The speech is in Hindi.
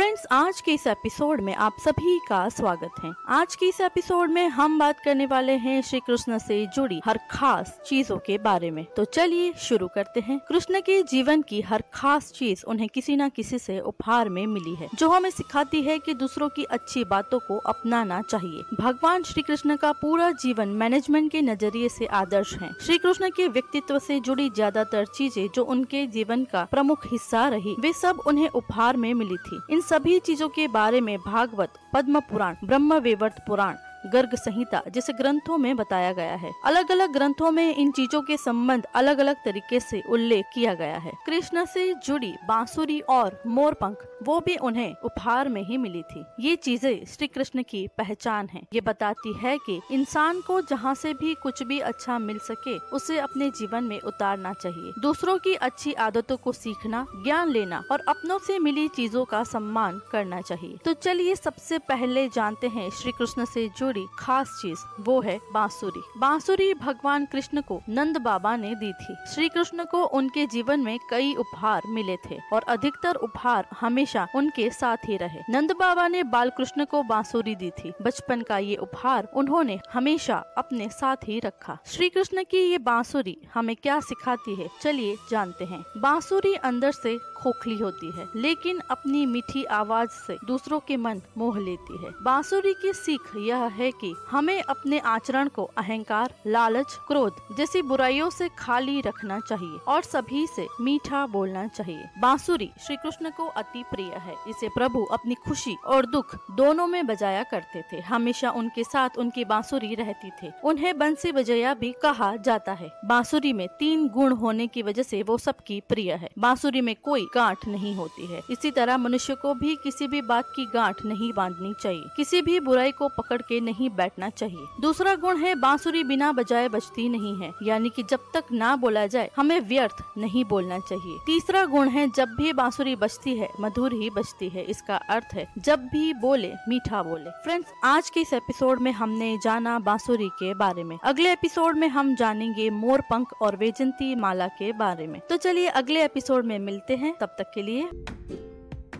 फ्रेंड्स, आज के इस एपिसोड में आप सभी का स्वागत है। आज के इस एपिसोड में हम बात करने वाले हैं श्री कृष्ण से जुड़ी हर खास चीज़ों के बारे में। तो चलिए शुरू करते हैं। कृष्ण के जीवन की हर खास चीज़ उन्हें किसी न किसी से उपहार में मिली है, जो हमें सिखाती है कि दूसरों की अच्छी बातों को अपनाना चाहिए। भगवान श्री कृष्ण का पूरा जीवन मैनेजमेंट के नज़रिए से आदर्श है। श्री कृष्ण के व्यक्तित्व से जुड़ी ज़्यादातर चीज़ें जो उनके जीवन का प्रमुख हिस्सा रही, वे सब उन्हें उपहार में मिली थी। इन सभी चीज़ों के बारे में भागवत पद्म पुराण ब्रह्म पुराण गर्ग संहिता, जैसे ग्रंथों में बताया गया है। अलग अलग ग्रंथों में इन चीज़ों के संबंध अलग अलग तरीके से उल्लेख किया गया है। कृष्ण से जुड़ी बांसुरी और मोरपंख, वो भी उन्हें उपहार में ही मिली थी। ये चीज़ें श्री कृष्ण की पहचान है। ये बताती है कि इंसान को जहाँ से भी कुछ भी अच्छा मिल सके, उसे अपने जीवन में उतारना चाहिए। दूसरों की अच्छी आदतों को सीखना, ज्ञान लेना और अपनों से मिली चीज़ों का सम्मान करना चाहिए। तो चलिए सबसे पहले जानते हैं श्री कृष्ण से जुड़ी जुड़ी खास चीज़ वो है बांसुरी। बांसुरी भगवान कृष्ण को नंद बाबा ने दी थी। श्री कृष्ण को उनके जीवन में कई उपहार मिले थे और अधिकतर उपहार हमेशा उनके साथ ही रहे। नंद बाबा ने बाल कृष्ण को बांसुरी दी थी। बचपन का ये उपहार उन्होंने हमेशा अपने साथ ही रखा। श्री कृष्ण की ये बांसुरी हमें क्या सिखाती है, चलिए जानते हैं। बांसुरी अंदर से खोखली होती है, लेकिन अपनी मीठी आवाज़ से दूसरों के मन मोह लेती है। बांसुरी की सीख यह है कि हमें अपने आचरण को अहंकार, लालच, क्रोध जैसी बुराइयों से खाली रखना चाहिए और सभी से मीठा बोलना चाहिए। बांसुरी श्री कृष्ण को अति प्रिय है। इसे प्रभु अपनी खुशी और दुख दोनों में बजाया करते थे। हमेशा उनके साथ उनकी बांसुरी रहती थे। उन्हें बंसी बजया भी कहा जाता है। बांसुरी में तीन गुण होने की वजह से वो सबकी प्रिय है। बांसुरी में कोई गांठ नहीं होती है। इसी तरह मनुष्य को भी किसी भी बात की गांठ नहीं बांधनी चाहिए। किसी भी बुराई को पकड़ के नहीं बैठना चाहिए। दूसरा गुण है, बांसुरी बिना बजाए बजती नहीं है। यानी कि जब तक ना बोला जाए, हमें व्यर्थ नहीं बोलना चाहिए। तीसरा गुण है, जब भी बांसुरी बजती है, मधुर ही बजती है। इसका अर्थ है, जब भी बोले, मीठा बोले। फ्रेंड्स, आज के इस एपिसोड में हमने जाना बांसुरी के बारे में। अगले एपिसोड में हम जानेंगे मोर पंख और वेजंती माला के बारे में। तो चलिए अगले एपिसोड में मिलते हैं। तब तक के लिए